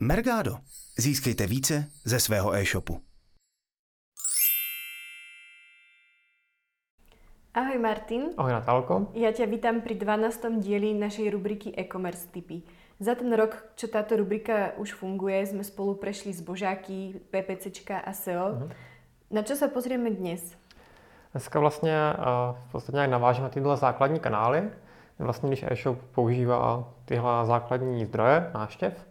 Mergado. Získejte více ze svého e-shopu. Ahoj Martin. Ahoj Natálko. Ja ťa vítam pri 12. dieli našej rubriky e-commerce tipy. Za ten rok, čo táto rubrika už funguje, sme spolu prešli zbožáky, PPCčka a SEO. Uh-huh. Na čo sa pozrieme dnes? Dneska vlastně uh, v podstatě nějak navážeme na tyhle základní kanály. Vlastně, když e-shop používá tyhle základní zdroje náštěv,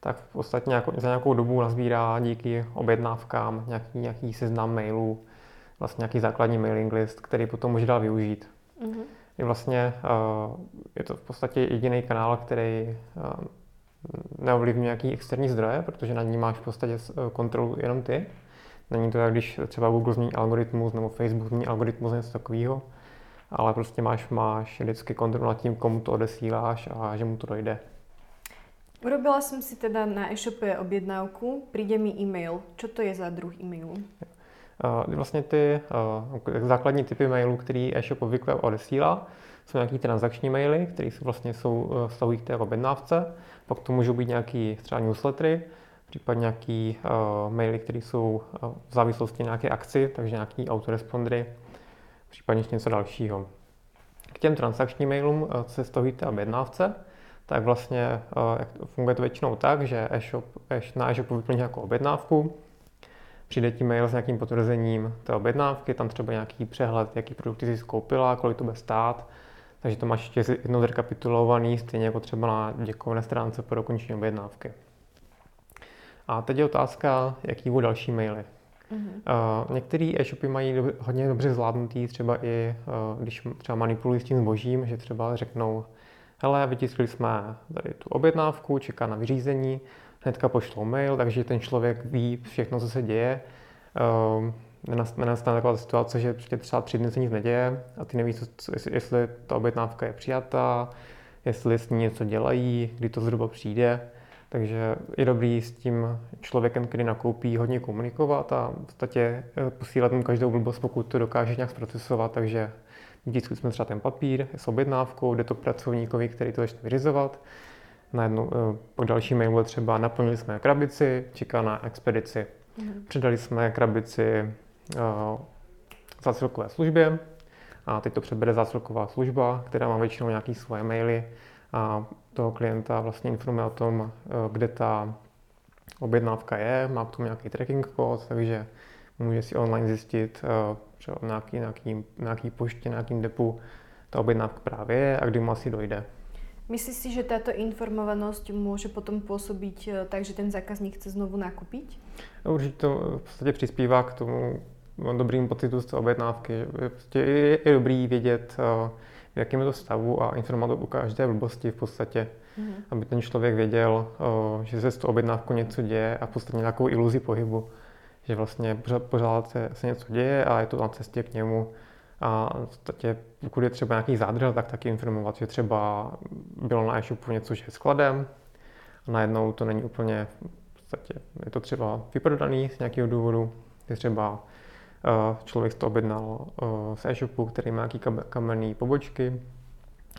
tak v podstatě nějakou, za nějakou dobu nazbírá díky objednávkám nějaký, nějaký seznam mailů, vlastně nějaký základní mailing list, který potom může dál využít. Mm-hmm. Je vlastně uh, je to v podstatě jediný kanál, který uh, neovlivňuje nějaký externí zdroje, protože na ní máš v podstatě kontrolu jenom ty. Není to jak když třeba Google změní algoritmus nebo Facebook změní algoritmus něco takového, ale prostě máš, máš vždycky kontrolu nad tím, komu to odesíláš a že mu to dojde. Urobila som si teda na e-shope objednávku, príde mi e-mail. Čo to je za druh e-mailu? Uh, vlastně ty uh, základní typy mailů, který e-shop obvykle odesílá, jsou nějaký transakční maily, které vlastně jsou, uh, vztahují k té objednávce. Pak to můžou být nějaký třeba newslettery, případně nějaký uh, maily, které jsou uh, v závislosti na nějaké akci, takže nějaký autorespondry, případně něco dalšího. K těm transakčním mailům uh, se vztahují té objednávce, tak vlastně uh, funguje to většinou tak, že e-shop, na e-shopu vyplní nějakou objednávku, přijde ti mail s nějakým potvrzením té objednávky, tam třeba nějaký přehled, jaký produkty jsi koupila, kolik to bude stát, takže to máš ještě jednou zrekapitulovaný, stejně jako třeba na děkovné stránce po dokončení objednávky. A teď je otázka, jaký budou další maily. Mm-hmm. Uh, některé e-shopy mají do, hodně dobře zvládnutý, třeba i uh, když třeba manipulují s tím zbožím, že třeba řeknou, hele, vytiskli jsme tady tu objednávku, čeká na vyřízení, hnedka pošlou mail, takže ten člověk ví všechno, co se děje. Uh, nenastane taková situace, že prostě třeba tři dny se nic neděje a ty nevíš, jestli ta objednávka je přijatá, jestli s ní něco dělají, kdy to zhruba přijde. Takže je dobrý s tím člověkem, který nakoupí, hodně komunikovat a v podstatě eh, posílat mu každou blbost, pokud to dokáže nějak zprocesovat. Takže vždycky jsme třeba ten papír s objednávkou, jde to pracovníkovi, který to začne vyřizovat. Na jednu, eh, po další mailu třeba naplnili jsme krabici, čeká na expedici. Mm. Předali jsme krabici uh, zásilkové službě a teď to přebere zásilková služba, která má většinou nějaké svoje maily a toho klienta vlastně informuje o tom, eh, kde ta objednávka je, má k tomu nějaký tracking kód, takže může si online zjistit eh, třeba nějaký, nějaký, nějaký poště, nějakým depu ta objednávka právě je a kdy mu asi dojde. Myslíš si, že táto informovanosť môže potom pôsobiť eh, tak, že ten zákazník chce znovu nakúpiť? Určitě to v podstatě přispívá k tomu dobrým pocitu z té objednávky. Prostě je, je dobrý vědět, v jakém je to stavu a informovat o každé blbosti v podstatě, mm. aby ten člověk věděl, že se s tou objednávkou něco děje a v podstatě nějakou iluzi pohybu, že vlastně pořád, pořád se, se něco děje a je to na cestě k němu. A v podstatě, pokud je třeba nějaký zádrhel, tak taky informovat, že třeba bylo na e-shopu něco, že je skladem a najednou to není úplně, v podstatě je to třeba vyprodaný z nějakého důvodu, je třeba Člověk to objednal z e-shopu, který má nějaký kamenný pobočky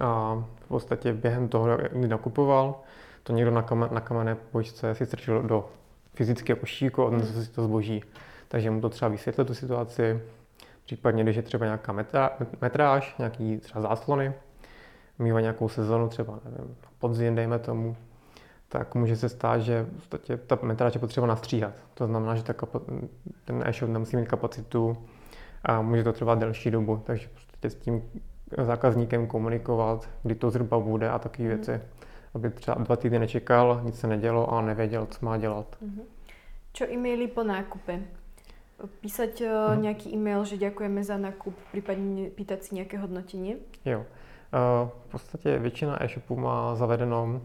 a v podstatě během toho, kdy nakupoval, to někdo na, kamen, na kamenné pobočce si strčil do fyzického košíku, odnesl si to zboží. Takže mu to třeba vysvětlil tu situaci, případně když je třeba nějaká metra, metráž, nějaký třeba záslony, mývá nějakou sezonu, třeba nevím, podzim, dejme tomu, tak může se stát, že v podstatě ta metráž je potřeba nastříhat. To znamená, že ta kapa- ten e-shop nemusí mít kapacitu a může to trvat delší dobu. Takže prostě s tím zákazníkem komunikovat, kdy to zhruba bude a takové mm. věci. Aby třeba dva týdny nečekal, nic se nedělo a nevěděl, co má dělat. Mm-hmm. Čo e-maily po nákupe? Písať mm. nějaký e-mail, že děkujeme za nákup, případně pýtať si nějaké hodnotení? Jo. Eh, v podstatě většina e-shopů má zavedeno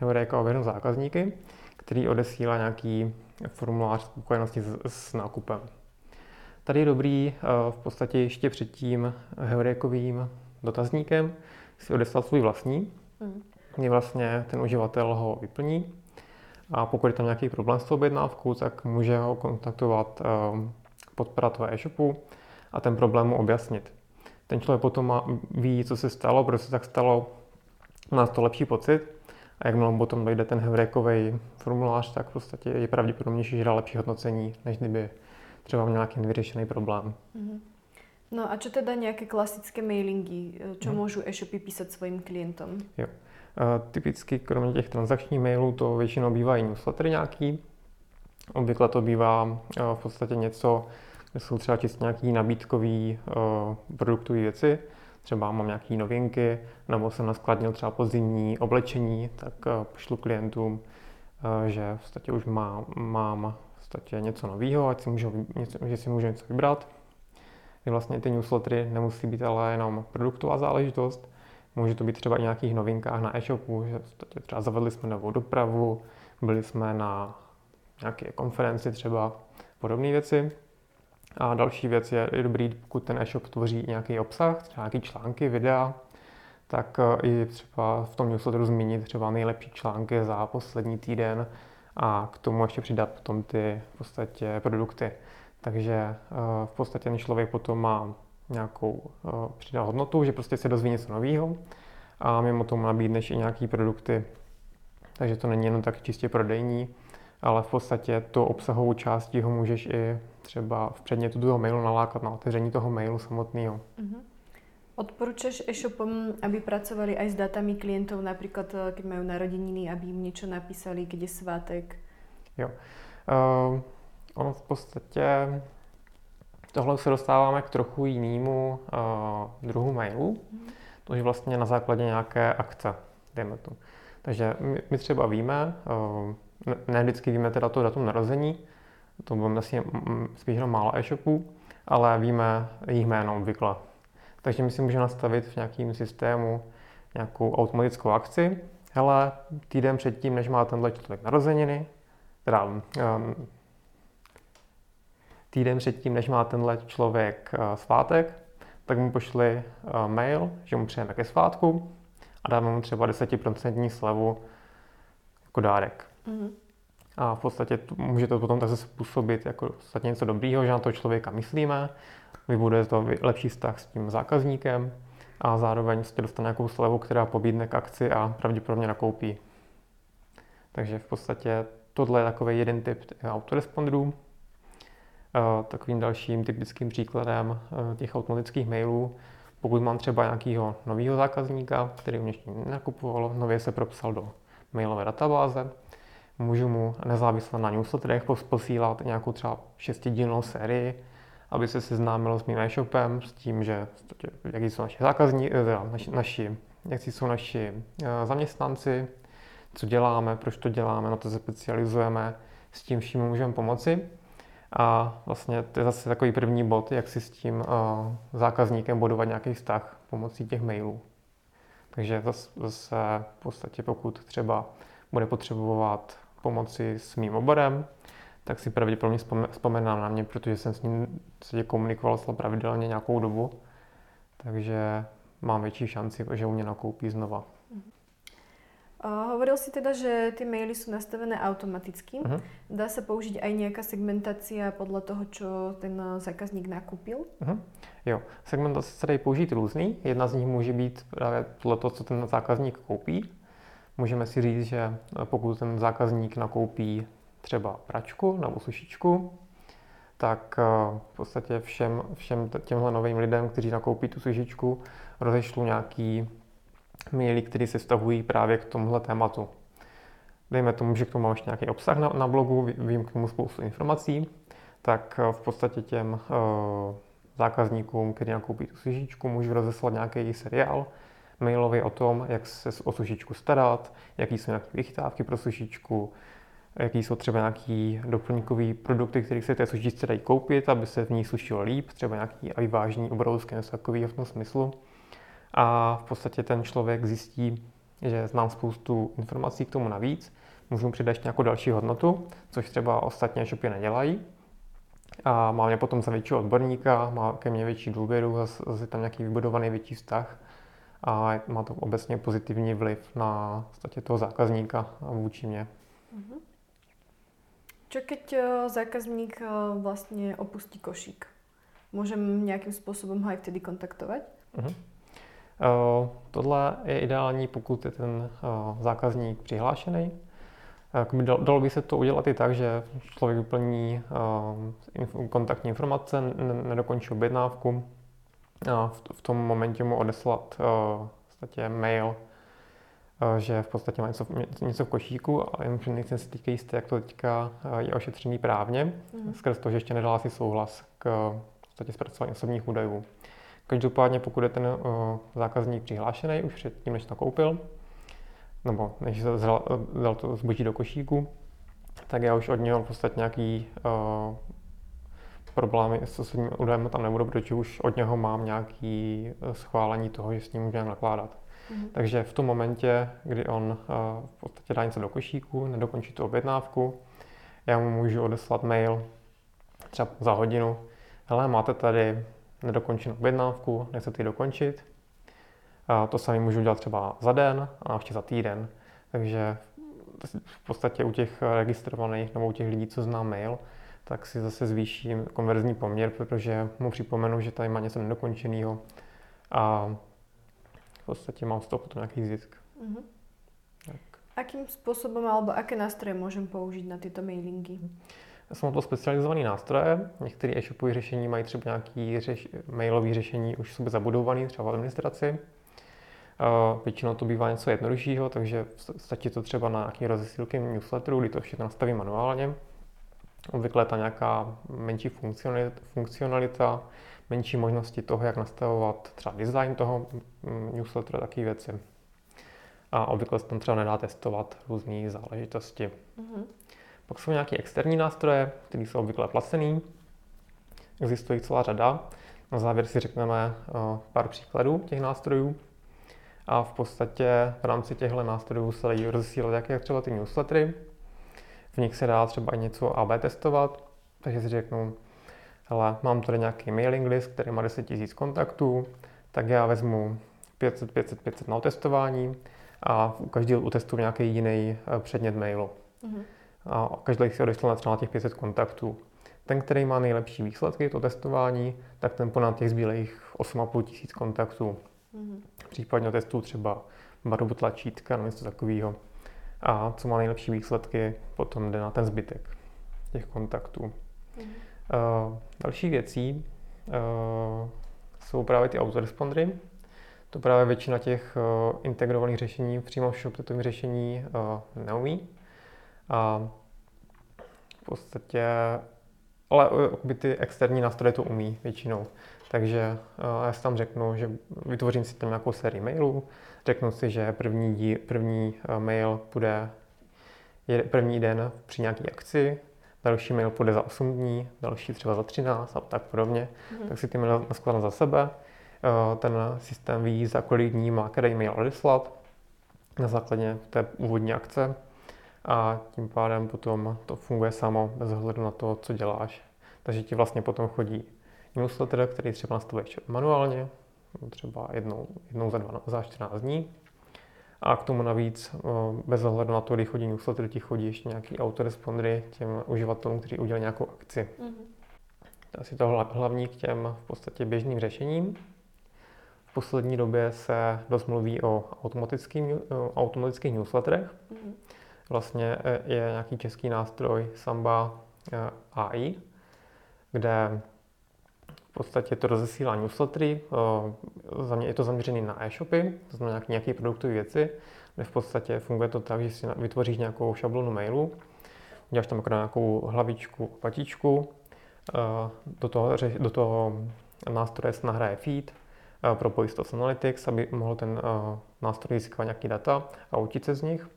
Heureka ověřenou zákazníky, který odesílá nějaký formulář spokojenosti s, s nákupem. Tady je dobrý v podstatě ještě před tím Heurekovým dotazníkem si odeslat svůj vlastní, mm. Kdy vlastně ten uživatel ho vyplní a pokud je tam nějaký problém s tou objednávkou, tak může ho kontaktovat podpora toho e-shopu a ten problém mu objasnit ten člověk potom má, ví, co se stalo, proč se tak stalo, má to lepší pocit A jakmile potom dojde ten heurékový formulář, tak v podstatě je pravděpodobnější, že dá lepší hodnocení, než kdyby třeba měl nějaký nevyřešený problém. Mm-hmm. No a čo teda nějaké klasické mailingy? Čo hmm. môžu e-shopy písať svým klientom? Jo. Typicky kromě těch transakčních mailů to většinou bývají newslettery nějaký. Obvykle to bývá v podstatě něco, kde jsou třeba čistě nějaký nabídkový produktové věci. Třeba mám nějaké novinky, nebo jsem naskladnil třeba pozimní oblečení, tak pošlu klientům, že v podstatě už má, mám v podstatě něco nového, ať si můžu, že si můžu něco vybrat. Vlastně ty newslettery nemusí být ale jenom produktová záležitost, Může to být třeba i nějakých novinkách na e-shopu, že třeba zavedli jsme novou dopravu, byli jsme na nějaké konferenci třeba, podobné věci. A další věc je, je dobrý, pokud ten e-shop tvoří nějaký obsah, třeba nějaké články, videa, tak e, i třeba v tom newsletteru zmínit třeba nejlepší články za poslední týden a k tomu ještě přidat potom ty v podstatě produkty. Takže e, v podstatě ten člověk potom má nějakou uh, přidanou hodnotu, že prostě se dozví něco nového a mimo tomu nabídneš i nějaké produkty. Takže to není jenom tak čistě prodejní, ale v podstatě to obsahovou částí ho můžeš i třeba v předmětu toho mailu nalákat na otevření toho mailu samotného. Uh-huh. Odporúčaš e-shopom, aby pracovali aj s datami klientov, napríklad eh, keď majú narodeniny, aby im niečo napísali, je svátek? Jo. Uh, ono v podstatě Tohle se dostáváme k trochu jinému uh, druhu mailu, to je vlastně na základě nějaké akce, dejme to. Takže my, my třeba víme, uh, ne vždycky víme teda to datum narození, to bylo vlastně spíš jenom málo e-shopů, ale víme jejich jméno obvykle. Takže my si můžeme nastavit v nějakém systému nějakou automatickou akci. Hele, týden předtím, než má tenhle člověk narozeniny, teda um, týden předtím, než má tenhle člověk eh, svátek, tak mu pošli eh, mail, že mu přejeme ke svátku a dáme mu třeba 10% slevu jako dárek. Mm-hmm. A v podstatě může to potom tak způsobit jako vlastně něco dobrýho, že na toho člověka myslíme, vybuduje to lepší vztah s tím zákazníkem a zároveň se dostane nějakou slevu, která pobídne k akci a pravděpodobně nakoupí. Takže v podstatě tohle je takový jeden typ autoresponderů. Takovým dalším typickým příkladem eh, těch automatických mailů, pokud mám třeba nějakého nového zákazníka, který mě ještě nakupoval, nově se propsal do mailové databáze, můžu mu nezávisle na newsletterech posílat nějakou třeba šestidílnou sérii, aby se seznámil s mým e-shopem, s tím, že jaký jsou naši zákazníci, eh, naši, naši, jaký jsou naši eh, zaměstnanci, co děláme, proč to děláme, na to se specializujeme, s tím vším můžeme pomoci. A vlastně to je zase takový první bod, jak si s tím uh, zákazníkem budovat nějaký vztah pomocí těch mailů. Takže zase v podstatě pokud třeba bude potřebovat pomoci s mým oborem, tak si pravděpodobně vzpomenám na mě, protože jsem s ním se komunikoval pravidelně nějakou dobu, takže mám větší šanci, že u mě nakoupí znova. Hovoril si teda, že tie maily sú nastavené automaticky. Uh-huh. Dá sa použiť aj nejaká segmentácia podľa toho, čo ten zákazník nakúpil? Uh-huh. Jo, segmentace se dají použít různý. Jedna z nich může být právě podle toho, co ten zákazník koupí. Můžeme si říct, že pokud ten zákazník nakoupí třeba pračku nebo sušičku, tak eh, v podstatě všem, všem těmhle novým lidem, kteří nakoupí tu sušičku, rozešlu nějaký maily, které se vztahují právě k tomuhle tématu. Dejme tomu, že k tomu mám ještě nějaký obsah na, na blogu, vím k tomu spoustu informací, tak eh, v podstatě těm uh, zákazníkům, kteří nakoupí tu sušičku, můžu rozeslat nějaký seriál mailový o tom, jak se o sušičku starat, jaký jsou nějaké vychytávky pro sušičku, jaký jsou třeba nějaký doplňkový produkty, které se té sušičce dají koupit, aby se v ní sušilo líp, třeba nějaký vyvážení obrovské něco takového v tom smyslu a v podstatě ten člověk zjistí, že znám spoustu informací k tomu navíc, můžu mu přidat ještě nějakou další hodnotu, což třeba ostatní shopy nedělají. A mám je potom za většího odborníka, má ke mně větší důvěru, zase tam nějaký vybudovaný větší vztah a má to obecně pozitivní vliv na podstatě toho zákazníka a vůči mě. Mm-hmm. Čo keď eh, zákazník eh, vlastně opustí košík? Můžeme nějakým způsobem ho aj vtedy kontaktovat? Mm-hmm. Tohle je ideální, pokud je ten zákazník přihlášený. Dalo by se to udělat i tak, že člověk vyplní kontaktní informace, nedokončí objednávku a v tom momentě mu odeslat v mail, že v podstatě má něco, něco v košíku, ale jenom nejsem si teďka jistý, jak to teďka je ošetřený právně, mm. skrz to, že ještě nedala si souhlas k v podstatě zpracování osobních údajů. Každopádně, pokud je ten uh, zákazník přihlášený už předtím, než nakoupil, nebo než dal, dal to zboží do košíku, tak já už od něho v podstatě nějaký uh, problémy s osobním údajem tam nebudu, protože už od něho mám nějaký schválení toho, že s ním můžeme nakládat. Mm. Takže v tom momentě, kdy on uh, v podstatě dá něco do košíku, nedokončí tu objednávku, já mu můžu odeslat mail třeba za hodinu. Hele, máte tady nedokončenou objednávku, nechcete ji dokončit. A to sami můžu dělat třeba za den a ještě za týden. Takže v podstatě u těch registrovaných nebo u těch lidí, co zná mail, tak si zase zvýším konverzní poměr, protože mu připomenu, že tady má něco nedokončeného a v podstatě mám z toho potom nějaký zisk. Mm-hmm. Tak. Akým způsobem alebo aké nástroje můžem použít na tyto mailingy? Jsou to specializované nástroje. Některé e-shopové řešení mají třeba nějaké řeš- mailové řešení už sobě zabudované, třeba v administraci. Uh, většinou to bývá něco jednoduššího, takže stačí to třeba na nějaké rozesílky newsletterů, kdy to všechno nastaví manuálně. Obvykle ta nějaká menší funkcionalita, menší možnosti toho, jak nastavovat třeba design toho mm, newsletteru, takové věci. A obvykle se tam třeba nedá testovat různé záležitosti. Mm-hmm. Pak jsou nějaké externí nástroje, které jsou obvykle placený. Existuje celá řada. Na závěr si řekneme eh, pár příkladů těch nástrojů. A v podstatě v rámci těchto nástrojů se dají rozesílat jaké třeba ty newslettery. V nich se dá třeba i něco AB testovat, takže si řeknu, hele, mám tady nějaký mailing list, který má 10 000 kontaktů, tak já vezmu 500, 500, 500 na testování a u každého utestuju nějaký jiný eh, předmět mailu. Mm-hmm a každý si odešel třeba na těch 500 kontaktů. Ten, který má nejlepší výsledky, to testování, tak ten ponad těch zbylých 8,5 tisíc kontaktů. Mm-hmm. Případně testů třeba barvu tlačítka nebo něco takového. A co má nejlepší výsledky, potom jde na ten zbytek těch kontaktů. Mm-hmm. Uh, další věcí uh, jsou právě ty autorespondry. To právě většina těch uh, integrovaných řešení přímo v shop řešení uh, neumí. A v podstatě, ale by ty externí nástroje to umí většinou. Takže já si tam řeknu, že vytvořím si tam nějakou sérii mailů, řeknu si, že první, dí, první mail bude první den při nějaké akci, další mail půjde za 8 dní, další třeba za 13 a tak podobně. Mm. Tak si ty maily naskládám za sebe. Ten systém ví, za kolik dní má který mail odeslat na základě té úvodní akce a tím pádem potom to funguje samo bez ohledu na to, co děláš. Takže ti vlastně potom chodí newsletter, který třeba nastavuješ manuálně, třeba jednou, jednou za, dva, za 14 dní. A k tomu navíc, bez ohledu na to, kdy chodí newsletter, ti chodí ještě nějaký autorespondry těm uživatelům, kteří udělali nějakou akci. Mm-hmm. To je asi to hlavní k těm v podstatě běžným řešením. V poslední době se dost mluví o automatických, automatických newsletterech. Mm-hmm vlastně e, je nějaký český nástroj Samba e, AI, kde v podstatě to rozesílá newslettery, e, za mě je to zaměřené na e-shopy, to znamená nějaké, nějaké produktové věci, kde v podstatě funguje to tak, že si vytvoříš nějakou šablonu mailu, uděláš tam jako nějakou hlavičku, patičku, do toho, do toho nástroje se nahraje feed, propojí to s Analytics, aby mohl ten nástroj získávat nějaký data a učit se z nich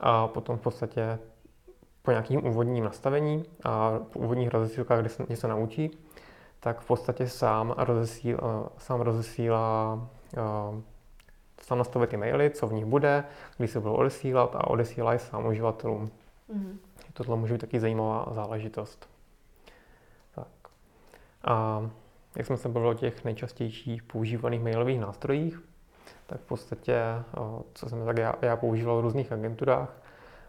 a potom v podstatě po nějakým úvodním nastavení a po úvodních rozesílkách, kde se něco naučí, tak v podstatě sám, rozesíl, sám rozesílá, sám nastavuje ty maily, co v nich bude, kdy se budou odesílat a odesílá je sám uživatelům. Mm-hmm. Tohle může být taky zajímavá záležitost. Tak. A jak jsme se bavili o těch nejčastějších používaných mailových nástrojích, tak v podstatě, co jsem tak já, já používal v různých agenturách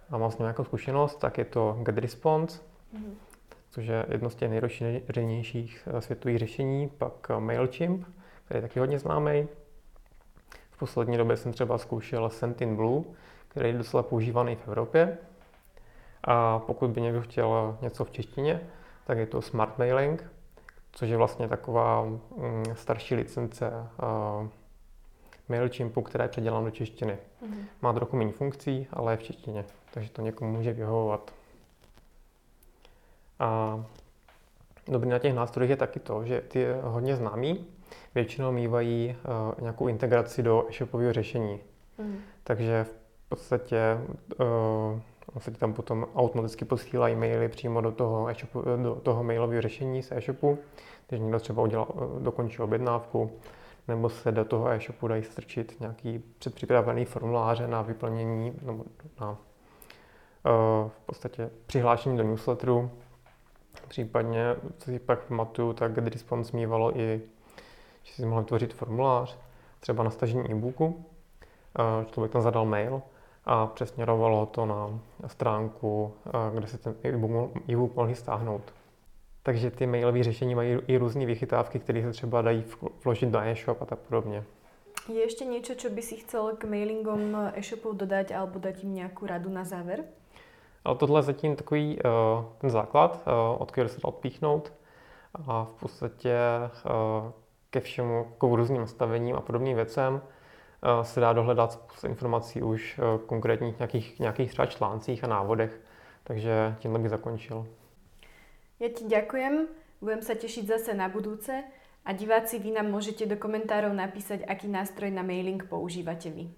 a mám s ním nějakou zkušenost, tak je to GetResponse, mm-hmm. což je jedno z těch nejrozšířenějších e, světových řešení, pak MailChimp, který je taky hodně známý. poslední době jsem třeba zkoušel Sentin Blue, který je docela používaný v Evropě. A pokud by někdo chtěl něco v češtině, tak je to Smart Mailing, což je vlastně taková mm, starší licence uh, MailChimpu, která je předělána do češtiny. Mm-hmm. Má trochu méně funkcí, ale je v češtině, takže to někomu může vyhovovat. A dobrý na těch nástrojích je taky to, že ty hodně známý většinou mývají uh, nějakou integraci do e-shopového řešení. Mm. Takže v podstatě uh, se tam potom automaticky posílají maily přímo do toho, e-shopu, do toho mailového řešení z e-shopu, když někdo třeba udělal, uh, dokončí objednávku, nebo se do toho e-shopu dají strčit nějaký předpřipravený formuláře na vyplnění, nebo na uh, v podstatě přihlášení do newsletteru, Případně, co si pak pamatuju, tak GetResponse mývalo i, že si mohl tvořit formulář, třeba na stažení e-booku. Člověk tam zadal mail a přesměrovalo to na stránku, kde se ten e-book mohl stáhnout. Takže ty mailové řešení mají i různé vychytávky, které se třeba dají vložit do e-shop a tak podobně. Je ještě něco, co by si chcel k mailingom e-shopů dodat alebo dát jim nějakou radu na závěr? Ale tohle je zatím takový uh, ten základ, uh, od kterého se dá odpíchnout a v podstatě uh, ke všemu, k různým nastavením a podobným věcem se dá dohledat spousta informací už konkrétních nějakých, nějakých třeba článcích a návodech, takže tímhle bych zakončil. Já ti ďakujem, budem se těšit zase na budúce a diváci vy nám můžete do komentárov napísať, aký nástroj na mailing používate vy.